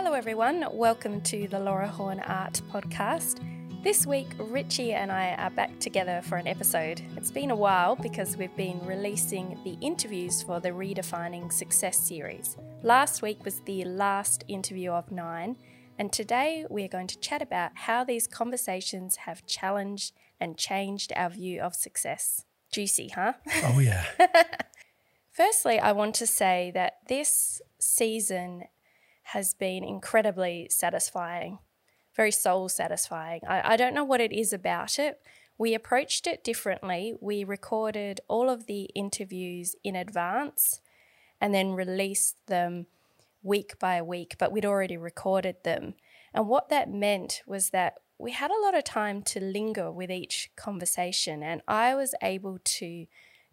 Hello, everyone. Welcome to the Laura Horn Art Podcast. This week, Richie and I are back together for an episode. It's been a while because we've been releasing the interviews for the Redefining Success series. Last week was the last interview of nine, and today we are going to chat about how these conversations have challenged and changed our view of success. Juicy, huh? Oh, yeah. Firstly, I want to say that this season has been incredibly satisfying, very soul satisfying. I, I don't know what it is about it. We approached it differently. We recorded all of the interviews in advance and then released them week by week, but we'd already recorded them. And what that meant was that we had a lot of time to linger with each conversation, and I was able to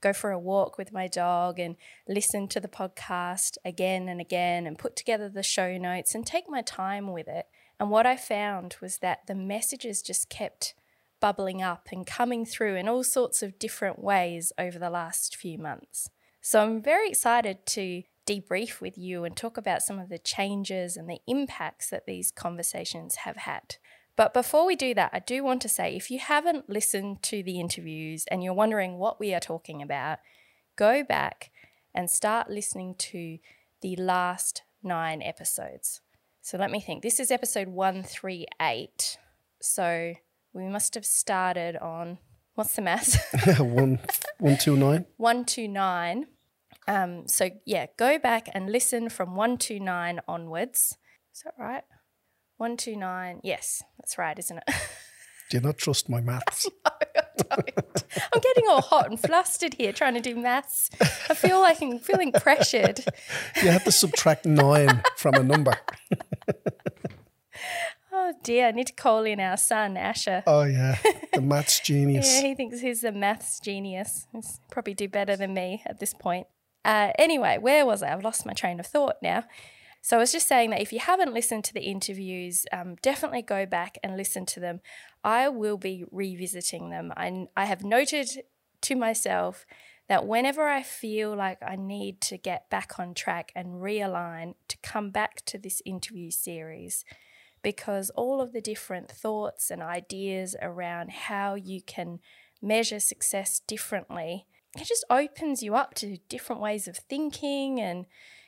go for a walk with my dog and listen to the podcast again and again and put together the show notes and take my time with it. And what I found was that the messages just kept bubbling up and coming through in all sorts of different ways over the last few months. So I'm very excited to debrief with you and talk about some of the changes and the impacts that these conversations have had. But before we do that, I do want to say if you haven't listened to the interviews and you're wondering what we are talking about, go back and start listening to the last nine episodes. So let me think. This is episode 138. So we must have started on what's the maths? one, one, two, nine. 129. Um, so yeah, go back and listen from 129 onwards. Is that right? 129. Yes, that's right, isn't it? Do you not trust my maths? no, I don't. I'm getting all hot and flustered here trying to do maths. I feel like I'm feeling pressured. You have to subtract nine from a number. oh dear, I need to call in our son, Asher. Oh, yeah. The maths genius. Yeah, he thinks he's a maths genius. He's probably do better than me at this point. Uh, anyway, where was I? I've lost my train of thought now. So I was just saying that if you haven't listened to the interviews, um, definitely go back and listen to them. I will be revisiting them. I, I have noted to myself that whenever I feel like I need to get back on track and realign, to come back to this interview series because all of the different thoughts and ideas around how you can measure success differently, it just opens you up to different ways of thinking and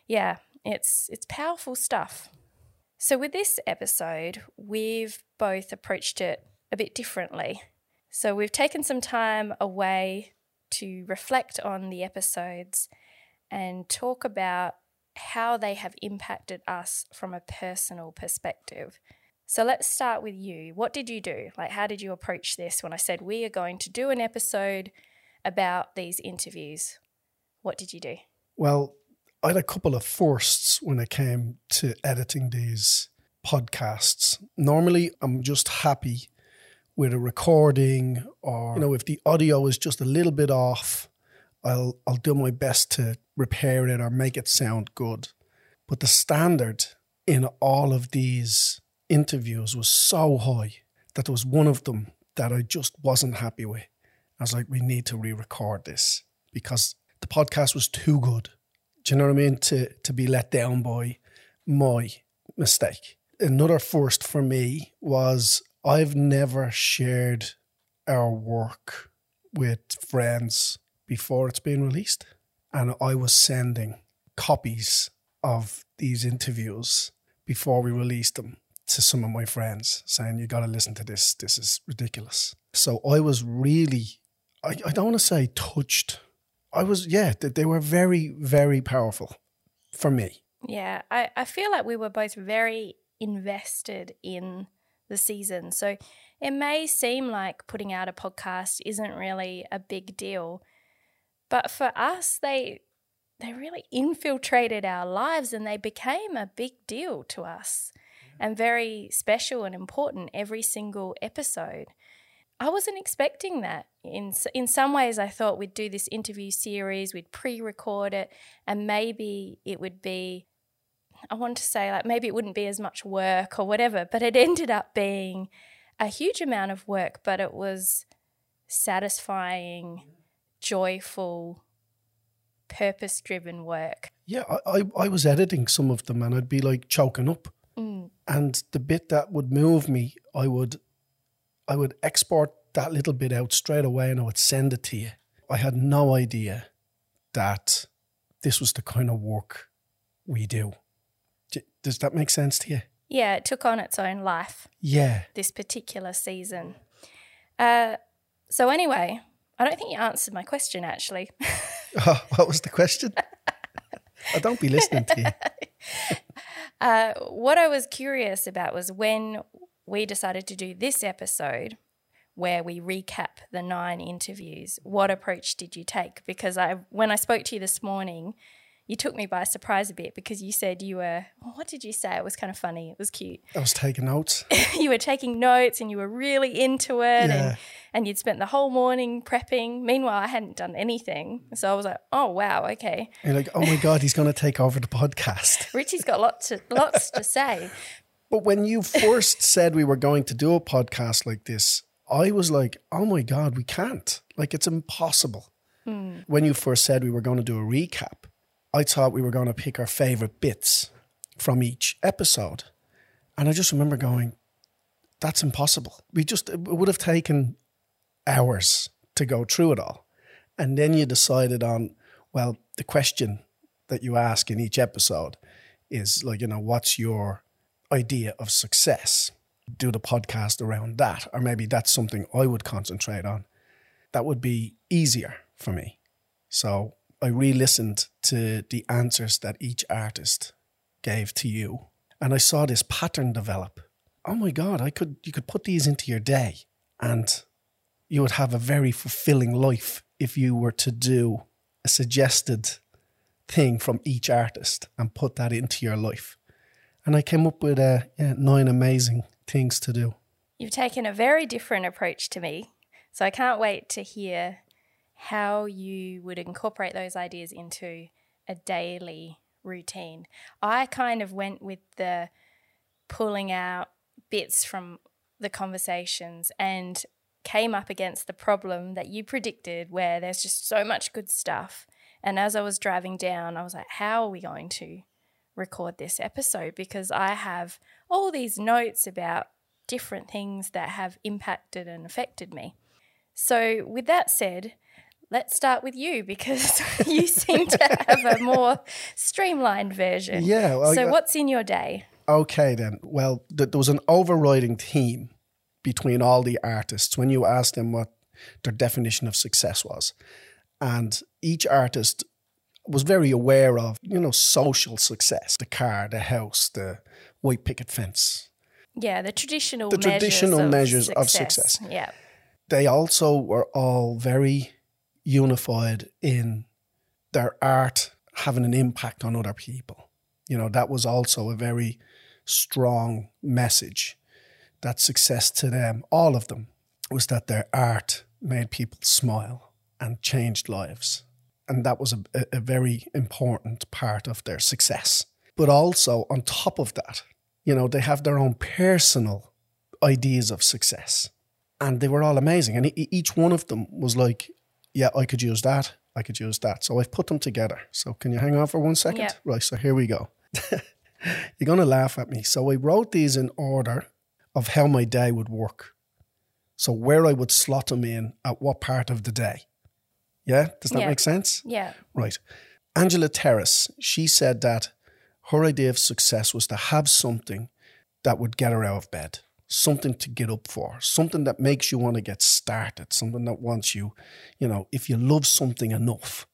yeah, it's it's powerful stuff. So with this episode, we've both approached it a bit differently. So we've taken some time away to reflect on the episodes and talk about how they have impacted us from a personal perspective. So let's start with you. What did you do? Like, how did you approach this when I said we are going to do an episode about these interviews? What did you do? Well, I had a couple of firsts when it came to editing these podcasts. Normally, I'm just happy with a recording, or you know, if the audio is just a little bit off, I'll I'll do my best to repair it or make it sound good. But the standard in all of these interviews was so high that there was one of them that I just wasn't happy with. I was like, we need to re-record this because the podcast was too good. Do you know what I mean? To to be let down by my mistake. Another first for me was I've never shared our work with friends before it's been released. And I was sending copies of these interviews before we released them to some of my friends saying, You got to listen to this. This is ridiculous. So I was really, I, I don't want to say touched. I was, yeah, they were very, very powerful for me. Yeah, I, I feel like we were both very invested in the season. So it may seem like putting out a podcast isn't really a big deal, but for us, they they really infiltrated our lives and they became a big deal to us and very special and important every single episode. I wasn't expecting that. In in some ways, I thought we'd do this interview series, we'd pre-record it, and maybe it would be. I want to say like maybe it wouldn't be as much work or whatever, but it ended up being a huge amount of work. But it was satisfying, joyful, purpose-driven work. Yeah, I, I, I was editing some of them, and I'd be like choking up mm. And the bit that would move me, I would I would export that little bit out straight away and I would send it to you. I had no idea that this was the kind of work we do. Does that make sense to you? Yeah, it took on its own life Yeah. this particular season. Uh, so, anyway, I don't think you answered my question actually. what was the question? I don't be listening to you. Uh, what I was curious about was when we decided to do this episode where we recap the nine interviews, what approach did you take? Because I when I spoke to you this morning, you took me by surprise a bit because you said you were what did you say? It was kind of funny. It was cute. I was taking notes. you were taking notes and you were really into it Yeah. and, and you'd spent the whole morning prepping. Meanwhile, I hadn't done anything. So I was like, oh wow, okay. You're like, oh my God, he's going to take over the podcast. Richie's got lots to, lots to say. But when you first said we were going to do a podcast like this, I was like, oh my God, we can't. Like, it's impossible. Hmm. When you first said we were going to do a recap, I thought we were going to pick our favorite bits from each episode. And I just remember going, that's impossible. We just, it would have taken hours to go through it all. And then you decided on, well, the question that you ask in each episode is like, you know, what's your idea of success? Do the podcast around that. Or maybe that's something I would concentrate on. That would be easier for me. So I re listened to the answers that each artist gave to you. And I saw this pattern develop. Oh my God, I could you could put these into your day and you would have a very fulfilling life if you were to do a suggested thing from each artist and put that into your life. And I came up with uh, yeah, nine amazing things to do. You've taken a very different approach to me. So I can't wait to hear how you would incorporate those ideas into a daily routine. I kind of went with the pulling out bits from the conversations and came up against the problem that you predicted where there's just so much good stuff. And as I was driving down, I was like, how are we going to record this episode? Because I have all these notes about different things that have impacted and affected me. So, with that said, let's start with you because you seem to have a more streamlined version. Yeah, well, so, what's in your day? Okay, then. Well, th- there was an overriding theme between all the artists when you asked them what their definition of success was. And each artist was very aware of, you know, social success the car, the house, the white picket fence. Yeah, the traditional The measures traditional of measures of success. success. Yeah. They also were all very unified in their art having an impact on other people. You know, that was also a very strong message that success to them, all of them, was that their art made people smile and changed lives. And that was a, a, very important part of their success. But also, on top of that, you know, they have their own personal ideas of success. And they were all amazing. And each one of them was like, yeah, I could use that. I could use that. So I've put them together. So can you hang on for one second? Yeah. Right. So here we go. You're going to laugh at me. So I wrote these in order of how my day would work. So where I would slot them in at what part of the day. Yeah? Does that Yeah. make sense? Yeah. Right. Angela Terrace, she said that her idea of success was to have something that would get her out of bed, something to get up for, something that makes you want to get started, something that wants you, you know, if you love something enough,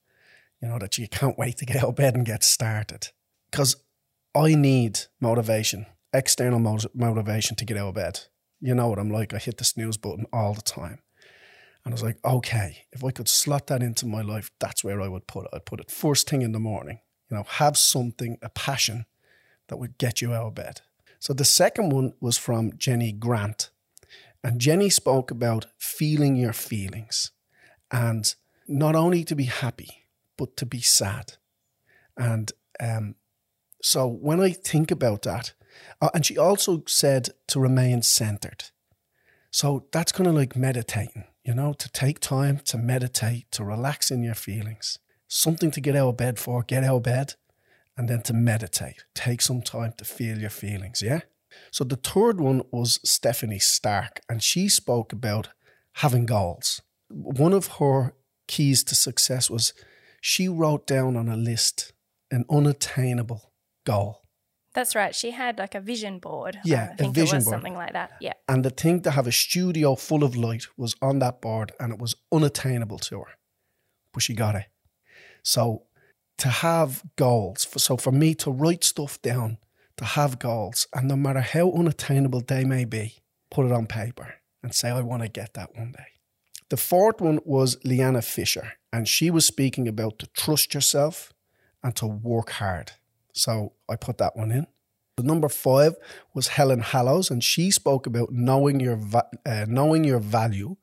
you know, that you can't wait to get out of bed and get started. Because I need motivation, external mot- motivation to get out of bed. You know what I'm like. I hit the snooze button all the time. And I was like, okay, if I could slot that into my life, that's where I would put it. I'd put it first thing in the morning. You know, have something, a passion that would get you out of bed. So the second one was from Jenny Grant. And Jenny spoke about feeling your feelings and not only to be happy, but to be sad. And um, so when I think about that, uh, and she also said to remain centered. So that's kind of like meditating, you know, to take time to meditate, to relax in your feelings, something to get out of bed for, get out of bed, and then to meditate. Take some time to feel your feelings, yeah? So the third one was Stephanie Stark, and she spoke about having goals. One of her keys to success was she wrote down on a list an unattainable goal. That's right. She had like a vision board. Yeah, I think a vision it was board. something like that. Yeah. And the thing to have a studio full of light was on that board and it was unattainable to her. But she got it. So to have goals, for, so for me to write stuff down, to have goals, and no matter how unattainable they may be, put it on paper and say, I want to get that one day. The fourth one was Leanna Fisher, and she was speaking about to trust yourself and to work hard. So I put that one in. The number five was Helen Hallows, and she spoke about knowing your va- uh, knowing your value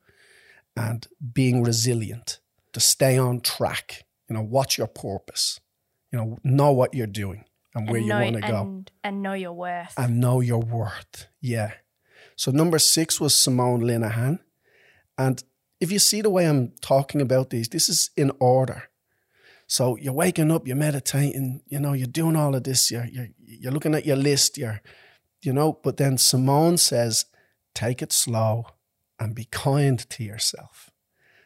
and being resilient to stay on track. You know, what's your purpose? You know, know what you're doing and where and you want to go and, and know your worth. and know your worth. Yeah. So number six was Simone Linehan. And if you see the way I'm talking about these, this is in order. So you're waking up, you're meditating, you know, you're doing all of this, you're you're you're looking at your list, you're you know, but then Simone says, take it slow and be kind to yourself.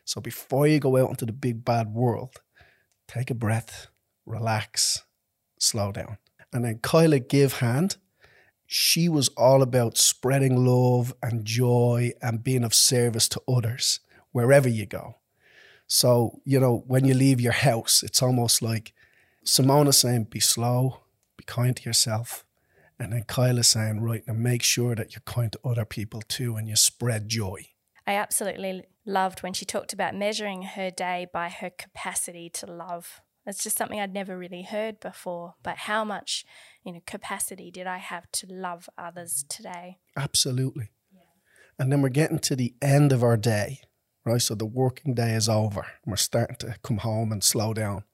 So before you go out into the big bad world, take a breath, relax, slow down. And then Kyla Give Hand, she was all about spreading love and joy and being of service to others wherever you go. So, you know, when you leave your house, it's almost like Simona saying, be slow, be kind to yourself. And then Kyla saying, right, now make sure that you're kind to other people too and you spread joy. I absolutely loved when she talked about measuring her day by her capacity to love. It's just something I'd never really heard before. But how much, you know, capacity did I have to love others today? Absolutely. And then we're getting to the end of our day, right? So the working day is over. We're starting to come home and slow down.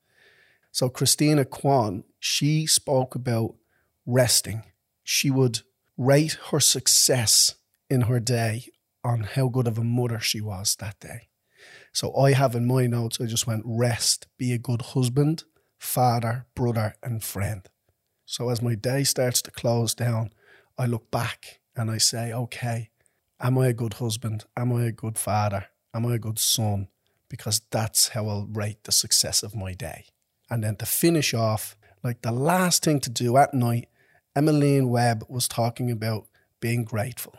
So Christina Kwan, she spoke about resting. She would rate her success in her day on how good of a mother she was that day. So I have in my notes, I just went rest, be a good husband, father, brother, and friend. So as my day starts to close down, I look back and I say, okay, am I a good husband? Am I a good father? Am I a good son? Because that's how I'll rate the success of my day. And then to finish off, like the last thing to do at night, Emmeline Webb was talking about being grateful.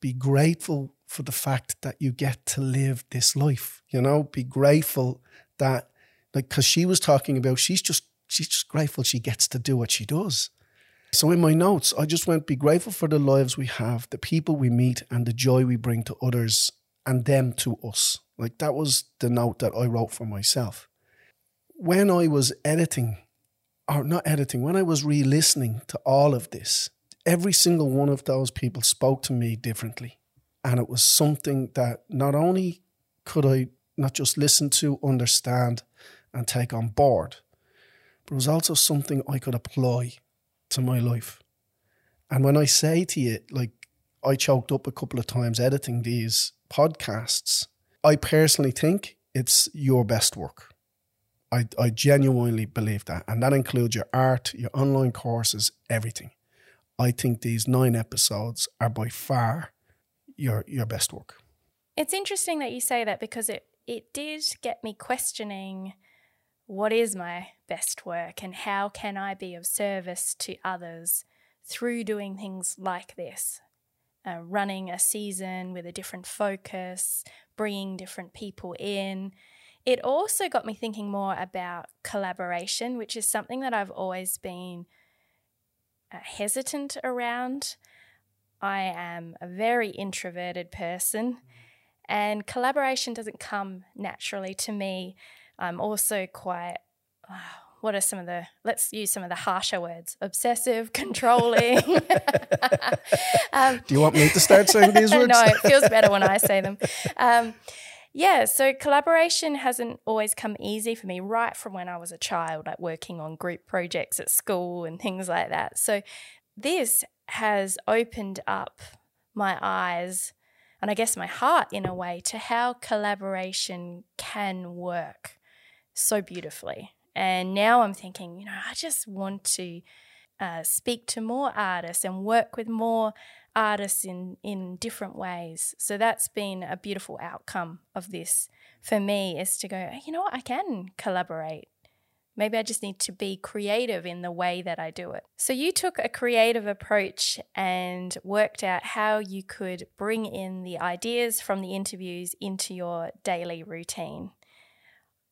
Be grateful for the fact that you get to live this life. You know, be grateful that, like, because she was talking about, she's just she's just grateful she gets to do what she does. So in my notes, I just went, be grateful for the lives we have, the people we meet, and the joy we bring to others and them to us. Like that was the note that I wrote for myself. When I was editing, or not editing, when I was re listening to all of this, every single one of those people spoke to me differently. And it was something that not only could I not just listen to, understand, and take on board, but it was also something I could apply to my life. And when I say to you, like, I choked up a couple of times editing these podcasts, I personally think it's your best work. I, I genuinely believe that. And that includes your art, your online courses, everything. I think these nine episodes are by far your your best work. It's interesting that you say that because it, it did get me questioning what is my best work and how can I be of service to others through doing things like this. Uh, running a season with a different focus, bringing different people in. It also got me thinking more about collaboration, which is something that I've always been uh, hesitant around. I am a very introverted person, and collaboration doesn't come naturally to me. I'm also quite, uh, what are some of the, let's use some of the harsher words obsessive, controlling. um, Do you want me to start saying these words? no, it feels better when I say them. Um, yeah, so collaboration hasn't always come easy for me right from when I was a child, like working on group projects at school and things like that. So this has opened up my eyes and I guess my heart in a way to how collaboration can work so beautifully. And now I'm thinking, you know, I just want to uh, speak to more artists and work with more artists in, in different ways. So that's been a beautiful outcome of this for me is to go, you know what, I can collaborate. Maybe I just need to be creative in the way that I do it. So you took a creative approach and worked out how you could bring in the ideas from the interviews into your daily routine.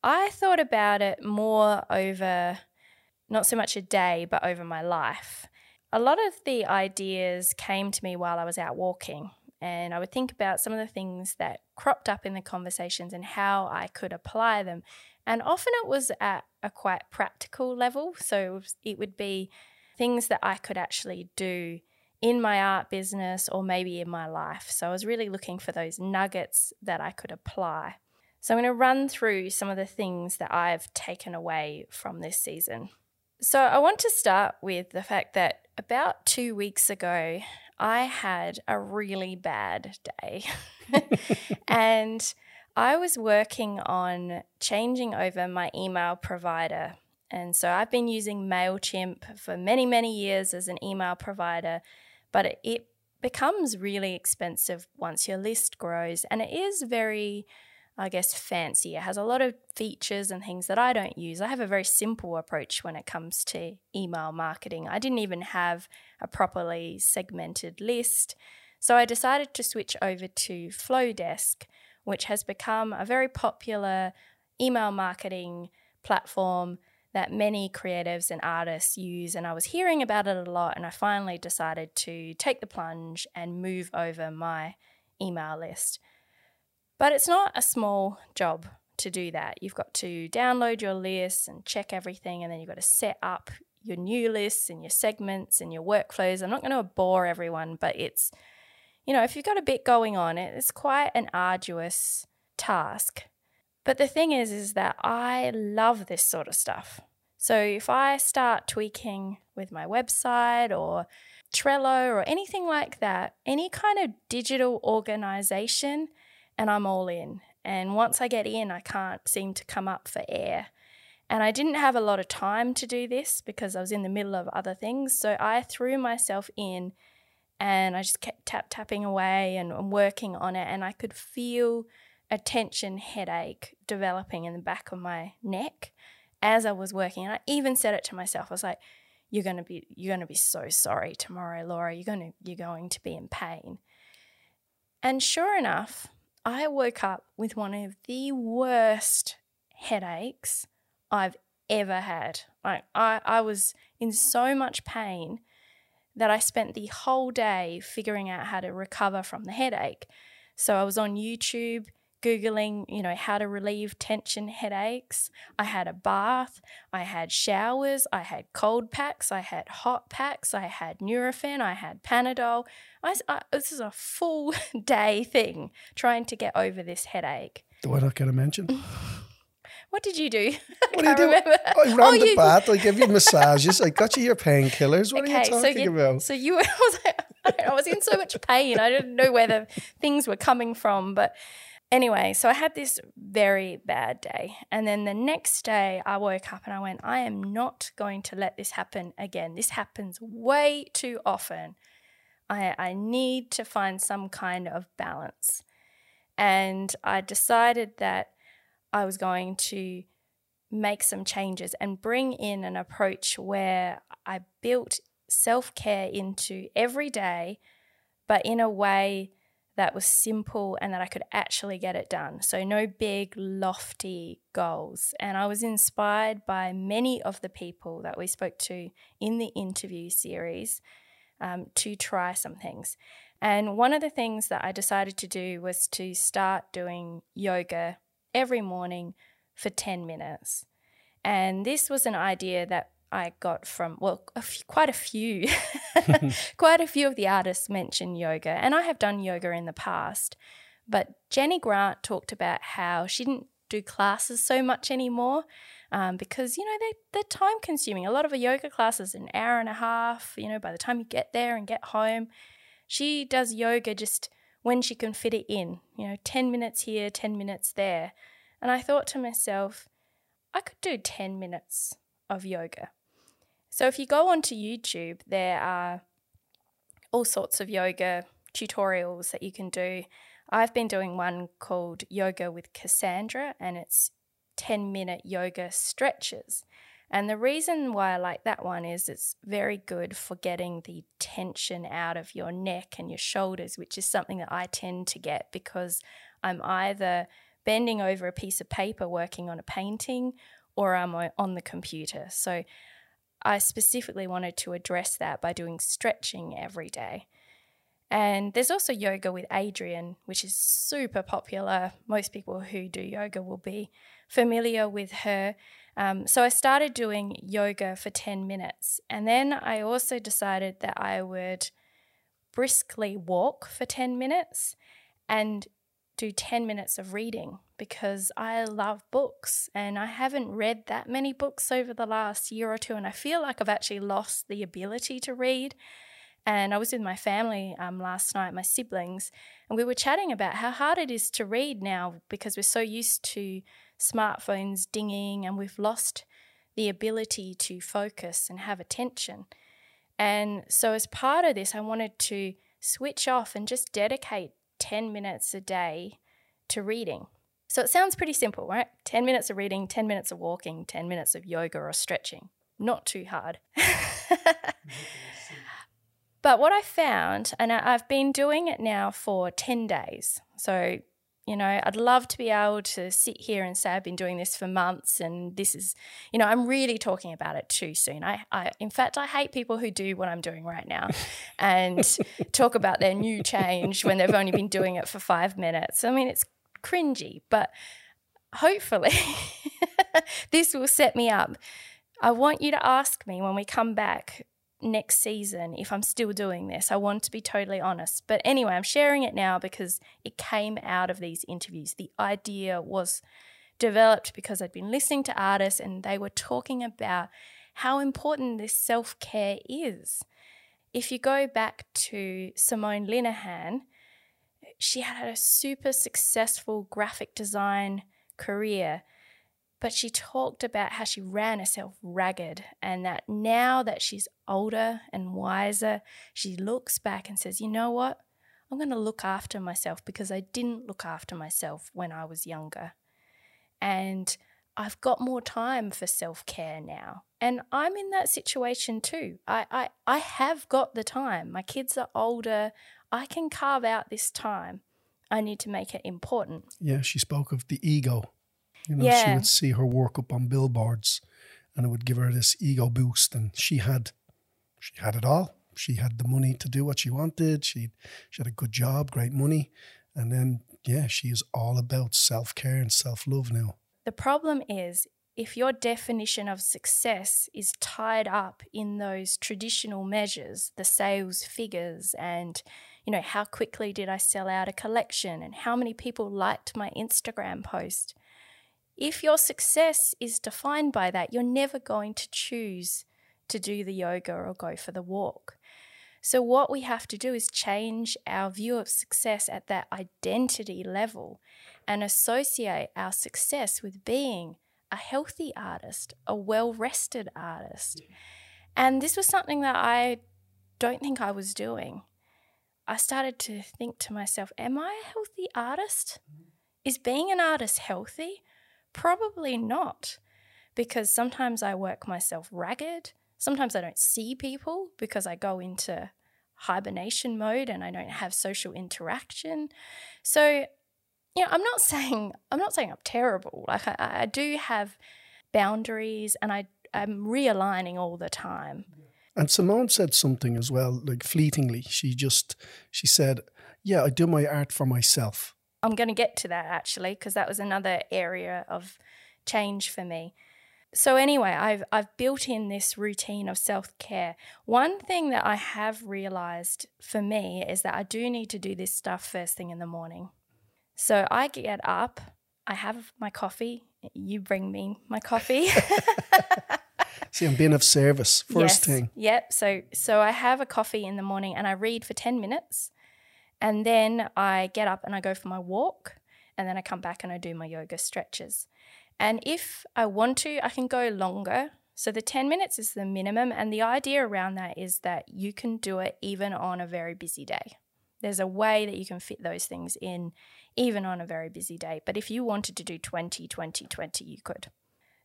I thought about it more over not so much a day, but over my life. A lot of the ideas came to me while I was out walking, and I would think about some of the things that cropped up in the conversations and how I could apply them. And often it was at a quite practical level. So it would be things that I could actually do in my art business or maybe in my life. So I was really looking for those nuggets that I could apply. So I'm going to run through some of the things that I've taken away from this season. So I want to start with the fact that about two weeks ago, I had a really bad day. and I was working on changing over my email provider. And so I've been using MailChimp for many, many years as an email provider, but it, becomes really expensive once your list grows. And it is very, I guess, fancy. It has a lot of features and things that I don't use. I have a very simple approach when it comes to email marketing. I didn't even have a properly segmented list. So I decided to switch over to Flodesk, which has become a very popular email marketing platform that many creatives and artists use. And I was hearing about it a lot, and I finally decided to take the plunge and move over my email list. But it's not a small job to do that. You've got to download your lists and check everything, and then you've got to set up your new lists and your segments and your workflows. I'm not going to bore everyone, but it's you know, if you've got a bit going on, it's quite an arduous task. But the thing is, is that I love this sort of stuff. So if I start tweaking with my website or Trello or anything like that, any kind of digital organization, and I'm all in. And once I get in, I can't seem to come up for air. And I didn't have a lot of time to do this because I was in the middle of other things. So I threw myself in and I just kept tap tapping away and, working on it, and I could feel a tension headache developing in the back of my neck as I was working. And I even said it to myself. I was like, "You're gonna be, you're gonna be so sorry tomorrow, Laura. You're gonna, you're going to be in pain." And sure enough, I woke up with one of the worst headaches I've ever had. Like I, I was in so much pain that I spent the whole day figuring out how to recover from the headache. So I was on YouTube googling, you know, how to relieve tension headaches. I had a bath, I had showers, I had cold packs, I had hot packs, I had Nurofen, I had Panadol. I, I, this is a full day thing trying to get over this headache. Do I not get a mention? What did you do? What do you do? Remember. I ran oh, the you... bath. I give you massages. I got you your painkillers. What okay, are you talking so you, about? So you, I was, I was in so much pain. I didn't know where the things were coming from. But anyway, so I had this very bad day. And then the next day, I woke up and I went, I am not going to let this happen again. This happens way too often. I, I need to find some kind of balance. And I decided that I was going to make some changes and bring in an approach where I built self care into every day, but in a way that was simple and that I could actually get it done. So, no big, lofty goals. And I was inspired by many of the people that we spoke to in the interview series um, to try some things. And one of the things that I decided to do was to start doing yoga every morning for 10 minutes. And this was an idea that I got from, well, quite a few, quite a few of the artists mentioned yoga. And I have done yoga in the past. But Jenny Grant talked about how she didn't do classes so much anymore um, because, you know, they, they're time consuming. A lot of a yoga class is an hour and a half, you know, by the time you get there and get home. She does yoga just when she can fit it in, you know, 10 minutes here, 10 minutes there. And I thought to myself, I could do 10 minutes of yoga. So if you go onto YouTube, there are all sorts of yoga tutorials that you can do. I've been doing one called Yoga with Kassandra, and it's 10 minute yoga stretches. And the reason why I like that one is it's very good for getting the tension out of your neck and your shoulders, which is something that I tend to get because I'm either bending over a piece of paper working on a painting or I'm on the computer. So I specifically wanted to address that by doing stretching every day. And there's also yoga with Adriene, which is super popular. Most people who do yoga will be familiar with her. Um, so I started doing yoga for 10 minutes. And then I also decided that I would briskly walk for 10 minutes and do 10 minutes of reading because I love books and I haven't read that many books over the last year or two. And I feel like I've actually lost the ability to read. And I was with my family um, last night, my siblings, and we were chatting about how hard it is to read now because we're so used to smartphones dinging and we've lost the ability to focus and have attention. And so, as part of this, I wanted to switch off and just dedicate 10 minutes a day to reading. So, it sounds pretty simple, right? 10 minutes of reading, 10 minutes of walking, 10 minutes of yoga or stretching. Not too hard. but what I found, and I've been doing it now for 10 days. So, you know, I'd love to be able to sit here and say I've been doing this for months and this is, you know, I'm really talking about it too soon. I, I in fact, I hate people who do what I'm doing right now and talk about their new change when they've only been doing it for five minutes. I mean, it's cringy, but hopefully this will set me up. I want you to ask me when we come back next season if I'm still doing this. I want to be totally honest. But anyway, I'm sharing it now because it came out of these interviews. The idea was developed because I'd been listening to artists and they were talking about how important this self care is. If you go back to Simone Linehan, she had a super successful graphic design career but she talked about how she ran herself ragged and that now that she's older and wiser, she looks back and says, you know what? I'm going to look after myself because I didn't look after myself when I was younger. And I've got more time for self care now. And I'm in that situation too. I, I, I have got the time. My kids are older. I can carve out this time. I need to make it important. Yeah, she spoke of the ego you know, yeah. she would see her work up on billboards and it would give her this ego boost and she had she had it all. She had the money to do what she wanted. She she had a good job, great money. And then yeah, she is all about self-care and self-love now. The problem is if your definition of success is tied up in those traditional measures, the sales figures and you know, how quickly did I sell out a collection and how many people liked my Instagram post? If your success is defined by that, you're never going to choose to do the yoga or go for the walk. So, what we have to do is change our view of success at that identity level and associate our success with being a healthy artist, a well rested artist. And this was something that I don't think I was doing. I started to think to myself, Am I a healthy artist? Mm-hmm. Is being an artist healthy? Probably not, because sometimes I work myself ragged. Sometimes I don't see people because I go into hibernation mode and I don't have social interaction. So, you know, I'm not saying I'm not saying I'm terrible. Like I, I do have boundaries and I I'm realigning all the time. And Simone said something as well, like fleetingly. She just she said, "Yeah, I do my art for myself." I'm going to get to that actually because that was another area of change for me. So anyway, I've I've built in this routine of self-care. One thing that I have realized for me is that I do need to do this stuff first thing in the morning. So I get up, I have my coffee, you bring me my coffee. See, I'm being of service first yes, thing. Yep. So so I have a coffee in the morning and I read for 10 minutes and then I get up and I go for my walk. And then I come back and I do my yoga stretches. And if I want to, I can go longer. So the 10 minutes is the minimum. And the idea around that is that you can do it even on a very busy day. There's a way that you can fit those things in even on a very busy day. But if you wanted to do 20, 20, 20, you could.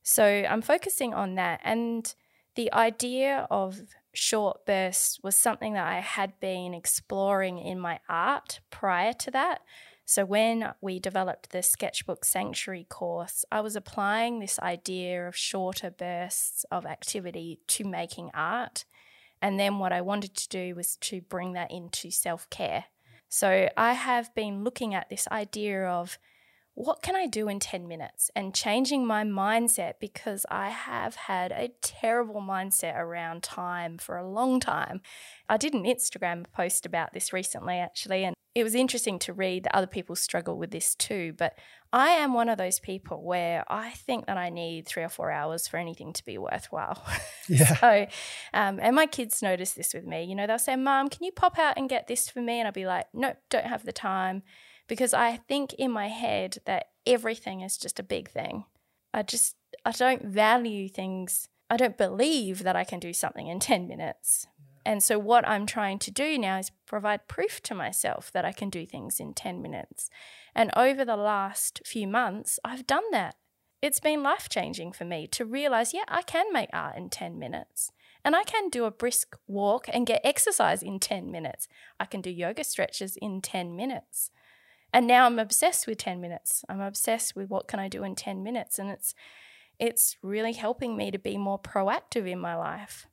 So I'm focusing on that. And the idea of short bursts was something that I had been exploring in my art prior to that. So, when we developed the Sketchbook Sanctuary course, I was applying this idea of shorter bursts of activity to making art. And then, what I wanted to do was to bring that into self care. So, I have been looking at this idea of what can I do in 10 minutes and changing my mindset because I have had a terrible mindset around time for a long time. I did an Instagram post about this recently, actually, and it was interesting to read that other people struggle with this too. But I am one of those people where I think that I need three or four hours for anything to be worthwhile. Yeah. so, um, and my kids notice this with me. You know, they'll say, Mom, can you pop out and get this for me? And I'll be like, Nope, don't have the time because I think in my head that everything is just a big thing. I just, I don't value things. I don't believe that I can do something in 10 minutes. And so, what I'm trying to do now is provide proof to myself that I can do things in 10 minutes. And over the last few months, I've done that. It's been life changing for me to realize, yeah, I can make art in 10 minutes. And I can do a brisk walk and get exercise in 10 minutes. I can do yoga stretches in 10 minutes. And now I'm obsessed with 10 minutes. I'm obsessed with what can I do in 10 minutes and it's it's really helping me to be more proactive in my life.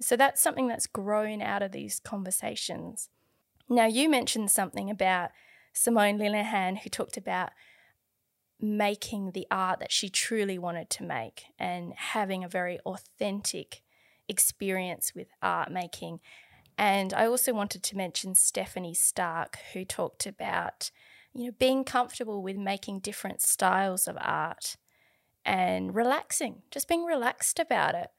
So that's something that's grown out of these conversations. Now you mentioned something about Simone Lenihan who talked about making the art that she truly wanted to make and having a very authentic experience with art making and I also wanted to mention Stephanie Stark, who talked about, you know, being comfortable with making different styles of art and relaxing, just being relaxed about it.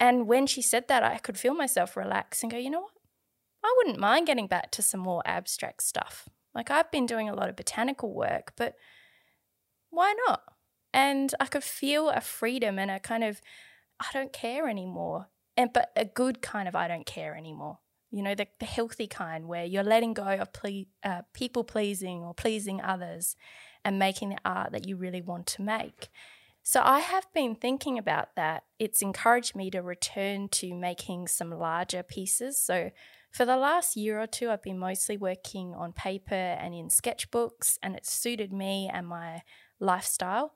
And when she said that, I could feel myself relax and go, you know what? I wouldn't mind getting back to some more abstract stuff. Like I've been doing a lot of botanical work, but why not? And I could feel a freedom and a kind of, I don't care anymore. And but a good kind of I don't care anymore you know, the, the healthy kind where you're letting go of ple- uh, people pleasing or pleasing others and making the art that you really want to make. So I have been thinking about that. It's encouraged me to return to making some larger pieces. So for the last year or two, I've been mostly working on paper and in sketchbooks, and it's suited me and my lifestyle.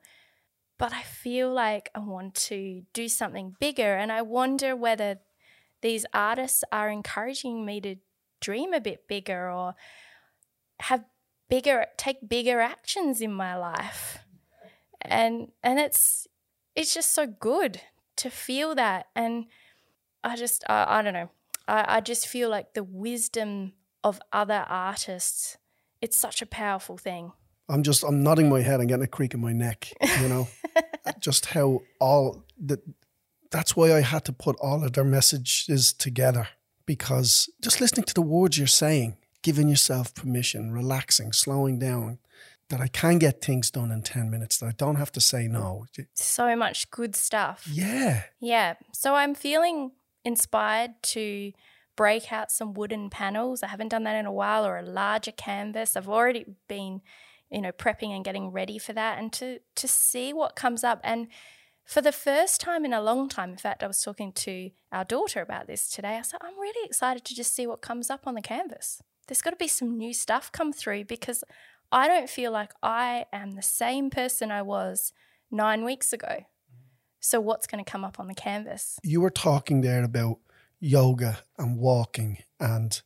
But I feel like I want to do something bigger, and I wonder whether these artists are encouraging me to dream a bit bigger or have bigger take bigger actions in my life. And and it's it's just so good to feel that. And i just i, I don't know. I, I just feel like the wisdom of other artists it's such a powerful thing. I'm just i'm nodding my head. And getting a creak in my neck you know? Just how all the that's why I had to put all of their messages together because just listening to the words you're saying, giving yourself permission, relaxing, slowing down, that I can get things done in 10 minutes, that I don't have to say no. So much good stuff. Yeah. Yeah. So I'm feeling inspired to break out some wooden panels. I haven't done that in a while or a larger canvas. I've already been, you know, prepping and getting ready for that and to to see what comes up and for the first time in a long time, in fact, I was talking to our daughter about this today. I said, I'm really excited to just see what comes up on the canvas. There's got to be some new stuff come through because I don't feel like I am the same person I was nine weeks ago. So, what's going to come up on the canvas? You were talking there about yoga and walking and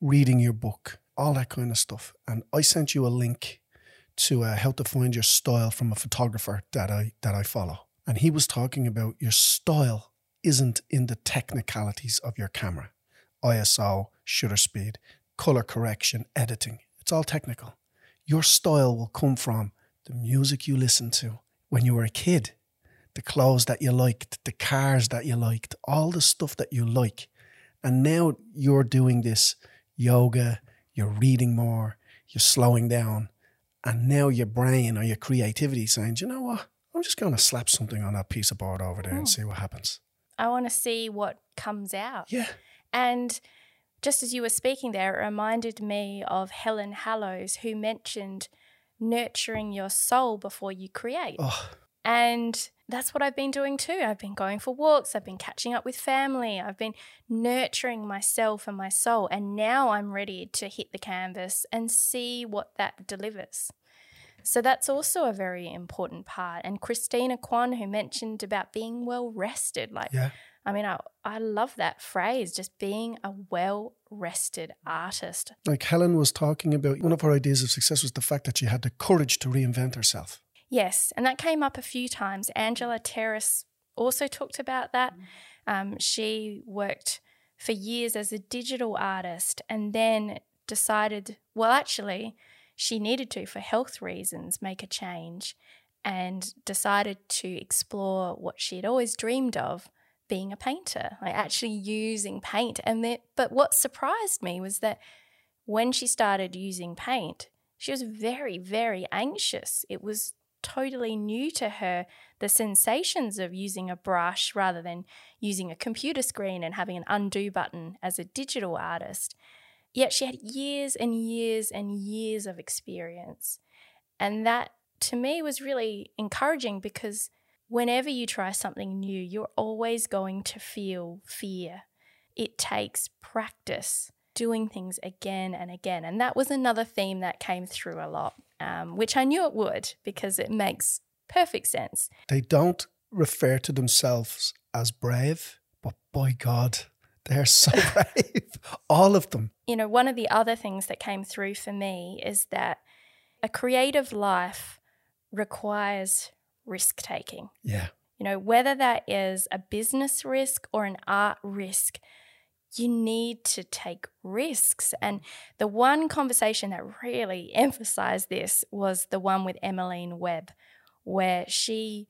reading your book, all that kind of stuff. And I sent you a link to uh, how to find your style from a photographer that I that I follow. And he was talking about your style isn't in the technicalities of your camera ISO, shutter speed, color correction, editing. It's all technical. Your style will come from the music you listened to when you were a kid, the clothes that you liked, the cars that you liked, all the stuff that you like. And now you're doing this yoga, you're reading more, you're slowing down. And now your brain or your creativity saying, you know what? I'm just going to slap something on that piece of board over there and oh. see what happens. I want to see what comes out. Yeah. And just as you were speaking there, it reminded me of Helen Hallows, who mentioned nurturing your soul before you create. Oh, And that's what I've been doing too. I've been going for walks, I've been catching up with family, I've been nurturing myself and my soul. And now I'm ready to hit the canvas and see what that delivers. So that's also a very important part. And Christina Kwan, who mentioned about being well rested, like, yeah. I mean, I, I love that phrase, just being a well rested artist. Like Helen was talking about, one of her ideas of success was the fact that she had the courage to reinvent herself. Yes, and that came up a few times. Angela Terrace also talked about that. Um, she worked for years as a digital artist and then decided, well, actually, she needed to, for health reasons, make a change and decided to explore what she had always dreamed of being a painter, like actually using paint. And that, but what surprised me was that when she started using paint, she was very, very anxious. It was totally new to her the sensations of using a brush rather than using a computer screen and having an undo button as a digital artist. Yet she had years and years and years of experience. And that to me was really encouraging because whenever you try something new, you're always going to feel fear. It takes practice doing things again and again. And that was another theme that came through a lot, um, which I knew it would because it makes perfect sense. They don't refer to themselves as brave, but by God, they're so brave. All of them. You know, one of the other things that came through for me is that a creative life requires risk taking. Yeah. You know, whether that is a business risk or an art risk, you need to take risks. And the one conversation that really emphasized this was the one with Emmeline Webb, where she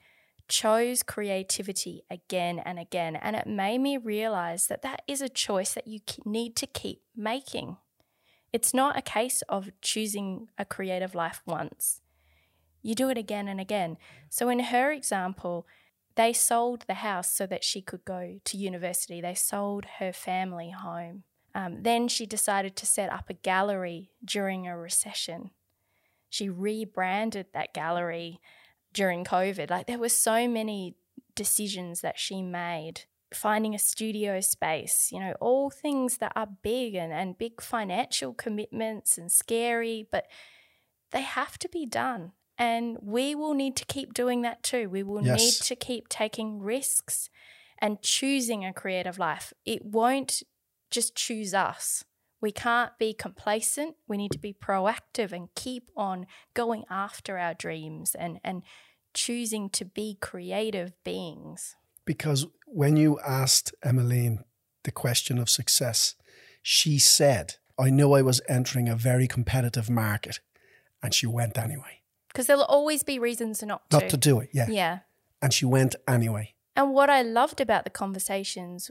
chose creativity again and again. And it made me realize that that is a choice that you need to keep making. It's not a case of choosing a creative life once. You do it again and again. So, in her example, they sold the house so that she could go to university. They sold her family home. Um, then she decided to set up a gallery during a recession. She rebranded that gallery during COVID. Like there were so many decisions that she made. Finding a studio space, you know, all things that are big and, and big financial commitments and scary, but they have to be done. And we will need to keep doing that too. We will Yes. need to keep taking risks and choosing a creative life. It won't just choose us. We can't be complacent. We need to be proactive and keep on going after our dreams and, and choosing to be creative beings. Because when you asked Emmeline the question of success, she said, I knew I was entering a very competitive market. And she went anyway. Because there'll always be reasons not to. Not to do it, yeah. yeah. And she went anyway. And what I loved about the conversations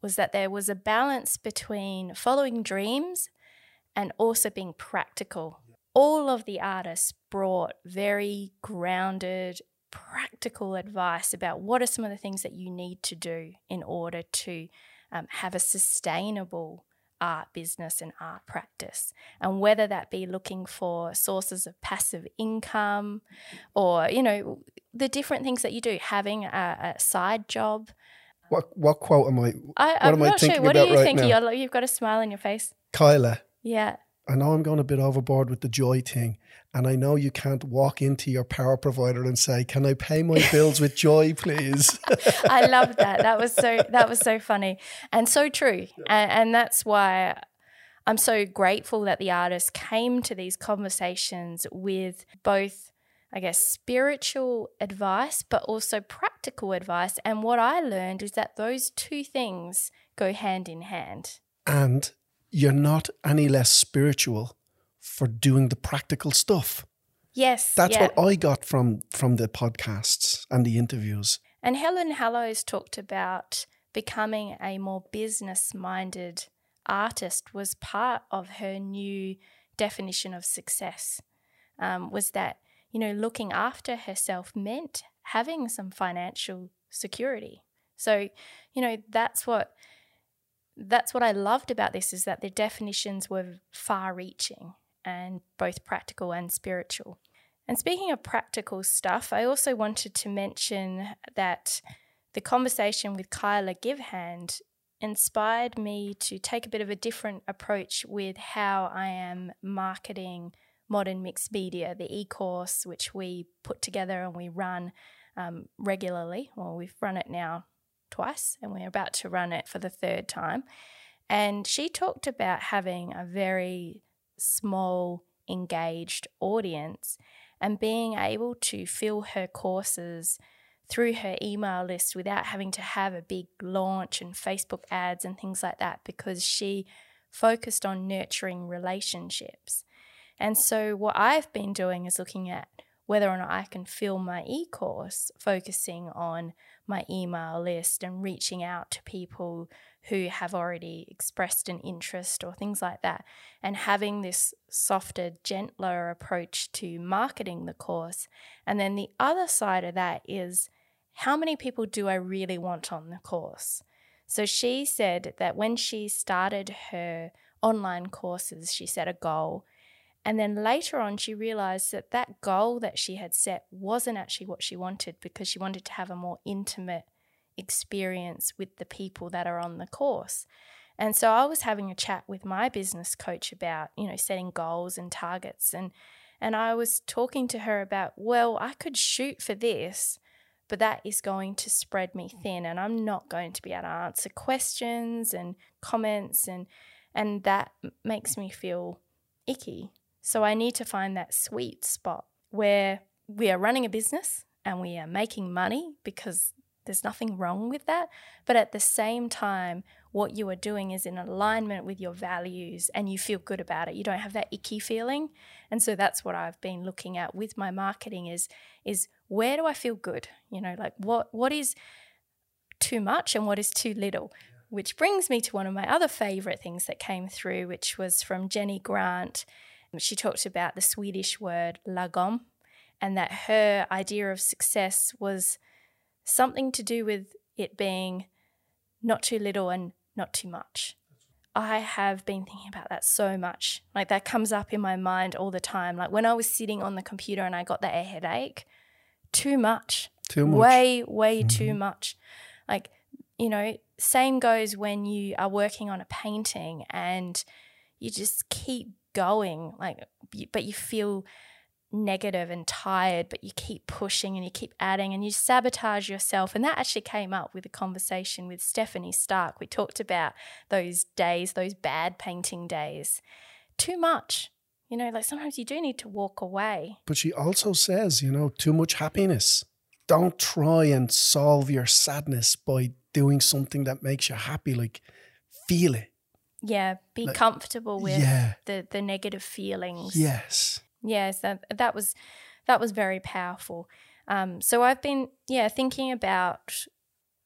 was that there was a balance between following dreams and also being practical. All of the artists brought very grounded, practical advice about what are some of the things that you need to do in order to um, have a sustainable art business and art practice. And whether that be looking for sources of passive income or, you know, the different things that you do, having a, a side job. What what quote am I? I, am I not sure. thinking What do you right think? now? You've got a smile on your face. Kyla, Yeah. I know I'm going a bit overboard with the joy thing. And I know you can't walk into your power provider and say, Can I pay my bills with joy, please? I love that. That was so that was so funny and so true. And, and that's why I'm so grateful that the artist came to these conversations with both I guess spiritual advice but also practical advice and what I learned is that those two things go hand in hand. and you're not any less spiritual for doing the practical stuff. Yes. That's yeah. what I got from from the podcasts and the interviews. And Helen Hallows talked about becoming a more business minded artist was part of her new definition of success. Um, was that, you know, looking after herself meant having some financial security. So, you know, that's what that's what I loved about this is that the definitions were far reaching and both practical and spiritual. And speaking of practical stuff, I also wanted to mention that the conversation with Kyla Givhan inspired me to take a bit of a different approach with how I am marketing modern mixed media, the e course, which we put together and we run um, regularly. Well, we've run it now twice and we're about to run it for the third time. And she talked about having a very small, engaged audience and being able to fill her courses through her email list without having to have a big launch and Facebook ads and things like that because she focused on nurturing relationships. And so, what I've been doing is looking at whether or not I can fill my e course focusing on my email list and reaching out to people who have already expressed an interest or things like that, and having this softer, gentler approach to marketing the course. And then the other side of that is how many people do I really want on the course? So she said that when she started her online courses, she set a goal. And then later on, she realized that that goal that she had set wasn't actually what she wanted because she wanted to have a more intimate experience with the people that are on the course. And so I was having a chat with my business coach about, you know, setting goals and targets and and I was talking to her about, well, I could shoot for this, but that is going to spread me thin and I'm not going to be able to answer questions and comments and and that makes me feel icky. So I need to find that sweet spot where we are running a business and we are making money because there's nothing wrong with that, but at the same time what you are doing is in alignment with your values and you feel good about it. You don't have that icky feeling. And so that's what I've been looking at with my marketing is is where do I feel good? You know, like what what is too much and what is too little? Which brings me to one of my other favorite things that came through, which was from Jenny Grant. She talked about the Swedish word lagom and that her idea of success was something to do with it being not too little and not too much. I have been thinking about that so much. Like that comes up in my mind all the time. Like when I was sitting on the computer and I got that headache, too much. Too much. Way, way mm-hmm. too much. Like, you know, same goes when you are working on a painting and you just keep going, like, but you feel negative and tired, but you keep pushing and you keep adding and you sabotage yourself. And that actually came up with a conversation with Stephanie Stark. We talked about those days, those bad painting days. Too much. You know, like sometimes you do need to walk away. But she also says, you know, too much happiness. Don't try and solve your sadness by doing something that makes you happy. Like, feel it. Yeah, be like, comfortable with yeah. the the negative feelings. Yes yes, that that was that was very powerful. Um, so I've been yeah thinking about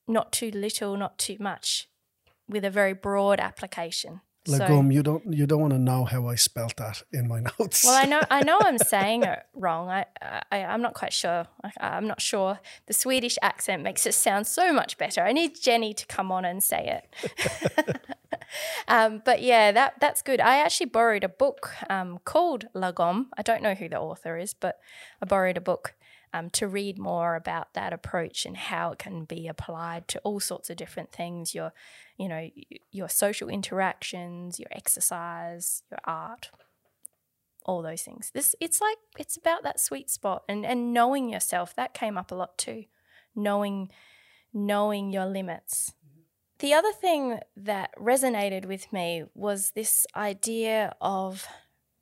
not too little, not too much, with a very broad application. Legume, so, you don't you don't want to know how I spelt that in my notes. well, I know I know I'm saying it wrong. I, I am not quite sure. I, am not sure. The Swedish accent makes it sound so much better. I need Jenny to come on and say it. um, but yeah, that that's good. I actually borrowed a book um, called Lagom. I don't know who the author is, but I borrowed a book um, to read more about that approach and how it can be applied to all sorts of different things. Your, you know, your social interactions, your exercise, your art, all those things. This it's like it's about that sweet spot and and knowing yourself. That came up a lot too, knowing knowing your limits the other thing that resonated with me was this idea of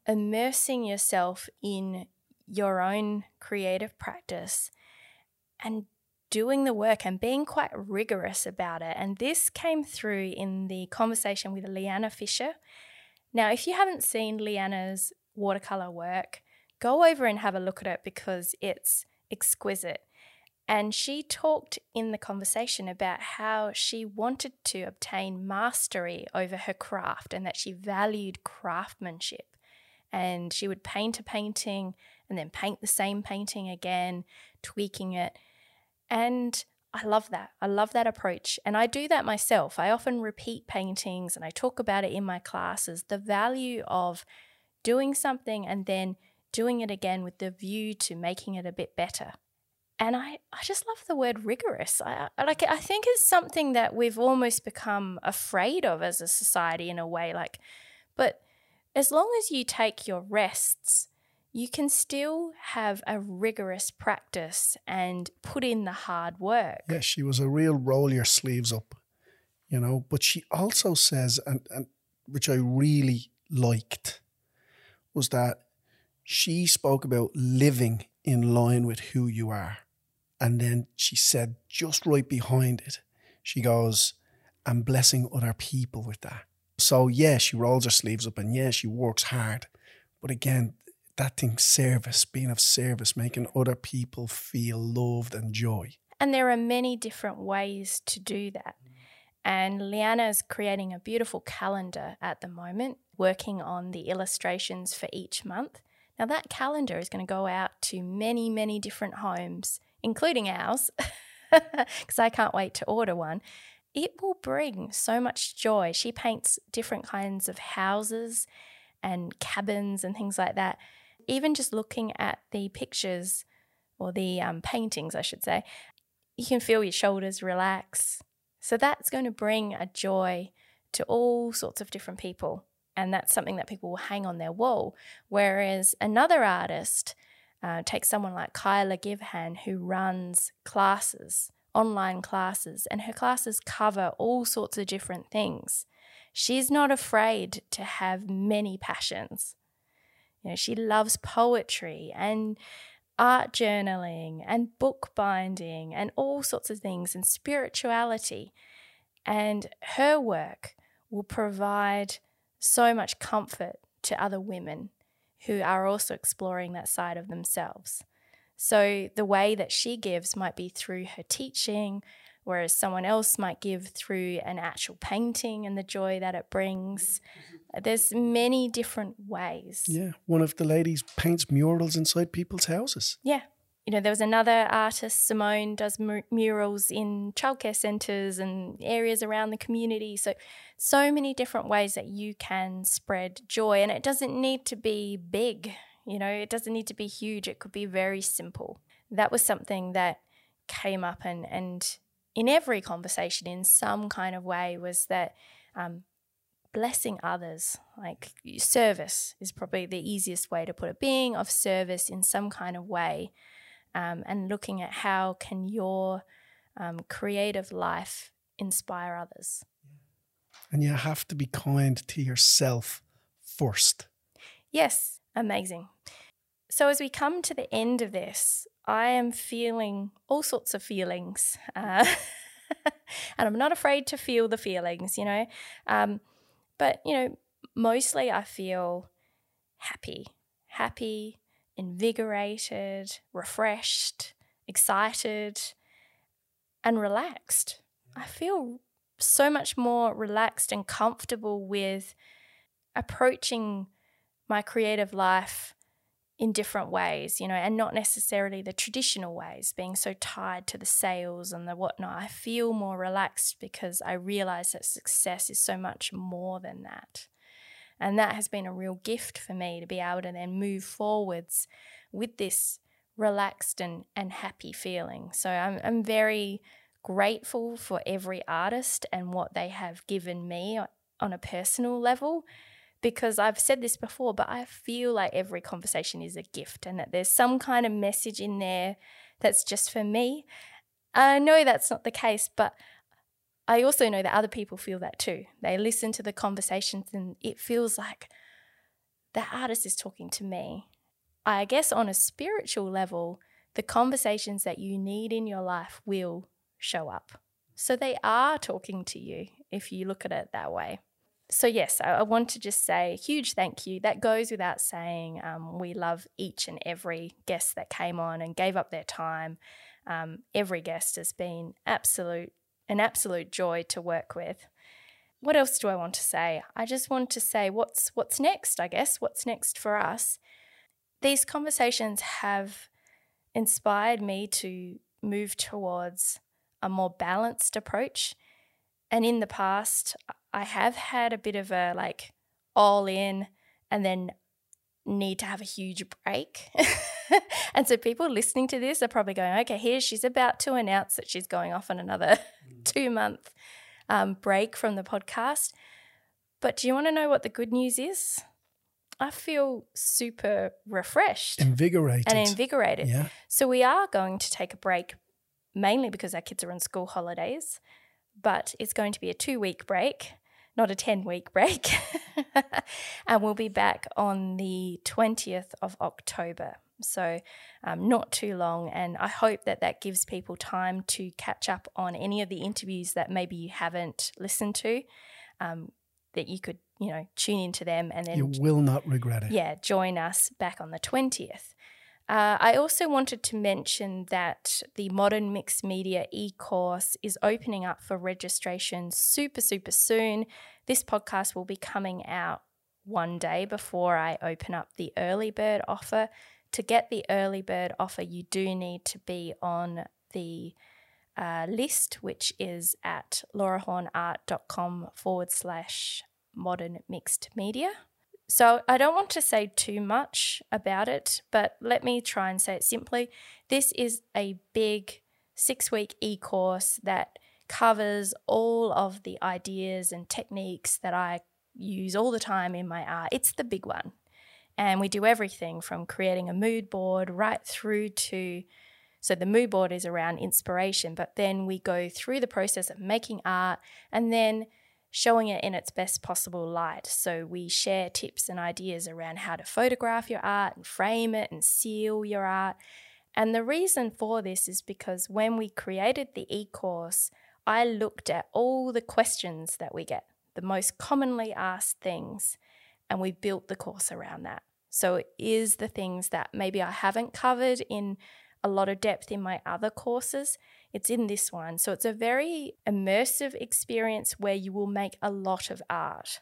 immersing yourself in your own creative practice and doing the work and being quite rigorous about it. And this came through in the conversation with Leanna Fisher. Now, if you haven't seen Leanna's watercolor work, go over and have a look at it because it's exquisite. And she talked in the conversation about how she wanted to obtain mastery over her craft and that she valued craftsmanship. And she would paint a painting and then paint the same painting again, tweaking it. And I love that. I love that approach. And I do that myself. I often repeat paintings and I talk about it in my classes the value of doing something and then doing it again with the view to making it a bit better. And I, I just love the word rigorous. I, I like I think it's something that we've almost become afraid of as a society in a way. Like, but as long as you take your rests, you can still have a rigorous practice and put in the hard work. Yeah, she was a real roll your sleeves up, you know. But she also says, and, and which I really liked, was that she spoke about living in line with who you are. And then she said, just right behind it, she goes, I'm blessing other people with that. So, yeah, she rolls her sleeves up and yeah, she works hard. But again, that thing, service, being of service, making other people feel loved and joy. And there are many different ways to do that. And Leanna is creating a beautiful calendar at the moment, working on the illustrations for each month. Now, that calendar is going to go out to many, many different homes, including ours, because I can't wait to order one. It will bring so much joy. She paints different kinds of houses and cabins and things like that. Even just looking at the pictures or the um, paintings, I should say, you can feel your shoulders relax. So that's going to bring a joy to all sorts of different people. And that's something that people will hang on their wall. Whereas another artist, uh, take someone like Kyla Givhan, who runs classes, online classes, and her classes cover all sorts of different things. She's not afraid to have many passions. You know, she loves poetry and art journaling and bookbinding and all sorts of things and spirituality. And her work will provide so much comfort to other women who are also exploring that side of themselves. So the way that she gives might be through her teaching, whereas someone else might give through an actual painting and the joy that it brings. Mm-hmm. There's many different ways. Yeah, one of the ladies paints murals inside people's houses. Yeah. You know, there was another artist, Simone, does murals in childcare centres and areas around the community. So, so many different ways that you can spread joy. And it doesn't need to be big, you know, it doesn't need to be huge. It could be very simple. That was something that came up and, and in every conversation in some kind of way was that um, blessing others, like service, is probably the easiest way to put it. Being of service in some kind of way, um, and looking at how can your um, creative life inspire others. And you have to be kind to yourself first. Yes, amazing. So, as we come to the end of this, I am feeling all sorts of feelings. Uh, and I'm not afraid to feel the feelings, you know. Um, but, you know, mostly I feel happy, happy, invigorated, refreshed, excited, and relaxed. I feel so much more relaxed and comfortable with approaching my creative life in different ways, you know, and not necessarily the traditional ways, being so tied to the sales and the whatnot. I feel more relaxed because I realize that success is so much more than that. And that has been a real gift for me to be able to then move forwards with this relaxed and, and happy feeling. So I'm, I'm very grateful for every artist and what they have given me on a personal level because I've said this before, but I feel like every conversation is a gift and that there's some kind of message in there that's just for me. I know that's not the case, but I also know that other people feel that too. They listen to the conversations and it feels like the artist is talking to me. I guess on a spiritual level, the conversations that you need in your life will show up. So they are talking to you if you look at it that way so yes, I, want to just say a huge thank you. That goes without saying. Um, we love each and every guest that came on and gave up their time. Um, every guest has been absolute an absolute joy to work with. What else do I want to say? I just want to say what's what's next. I guess what's next for us. These conversations have inspired me to move towards a more balanced approach. And in the past, I have had a bit of a like all in and then need to have a huge break. and so people listening to this are probably going, okay, here she's about to announce that she's going off on another mm. two month um, break from the podcast. But do you want to know what the good news is? I feel super refreshed, invigorated, and invigorated. Yeah. So we are going to take a break, mainly because our kids are on school holidays, but it's going to be a two week break, not a 10 week break. and we'll be back on the 20th of October. So, um, not too long. And I hope that that gives people time to catch up on any of the interviews that maybe you haven't listened to. Um, that you could, you know, tune into them and then you will not regret it. Yeah, join us back on the 20th. Uh, I also wanted to mention that the Modern Mixed Media e course is opening up for registration super, super soon. This podcast will be coming out one day before I open up the early bird offer. To get the early bird offer, you do need to be on the uh, list, which is at laurahornart.com forward slash modern mixed media. So I don't want to say too much about it, but let me try and say it simply. This is a big six week e course that covers all of the ideas and techniques that I use all the time in my art. It's the big one. And we do everything from creating a mood board right through to so the mood board is around inspiration, but then we go through the process of making art and then showing it in its best possible light. So we share tips and ideas around how to photograph your art and frame it and seal your art. And the reason for this is because when we created the e course, I looked at all the questions that we get, the most commonly asked things, and we built the course around that. So it is the things that maybe I haven't covered in a lot of depth in my other courses. It's in this one. So it's a very immersive experience where you will make a lot of art.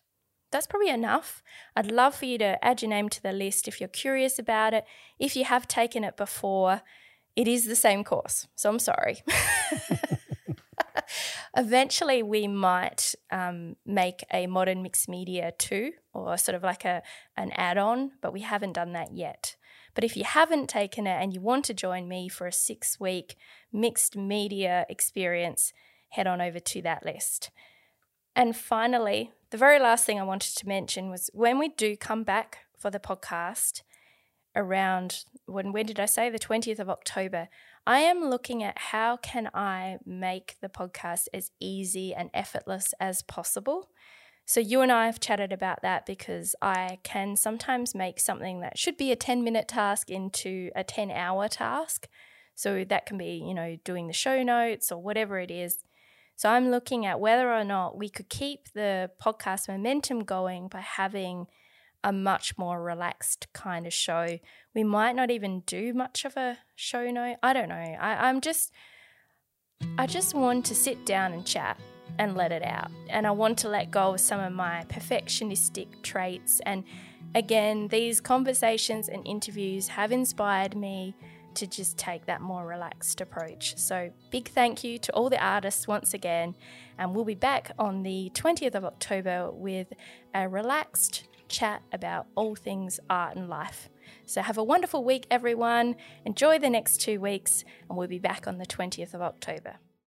That's probably enough. I'd love for you to add your name to the list if you're curious about it. If you have taken it before, it is the same course. So I'm sorry. Eventually, we might um, make a modern mixed media too, or sort of like a an add on, but we haven't done that yet. But if you haven't taken it and you want to join me for a six week mixed media experience, head on over to that list. And finally, the very last thing I wanted to mention was when we do come back for the podcast around when when did I say the 20th of October, I am looking at how can I make the podcast as easy and effortless as possible. So, you and I have chatted about that because I can sometimes make something that should be a 10 minute task into a 10 hour task. So, that can be, you know, doing the show notes or whatever it is. So, I'm looking at whether or not we could keep the podcast momentum going by having a much more relaxed kind of show. We might not even do much of a show note. I don't know. I, I'm just, I just want to sit down and chat and let it out. And I want to let go of some of my perfectionistic traits. And again, these conversations and interviews have inspired me to just take that more relaxed approach. So, big thank you to all the artists once again. And we'll be back on the 20th of October with a relaxed chat about all things art and life. So, have a wonderful week, everyone. Enjoy the next two weeks, and we'll be back on the 20th of October.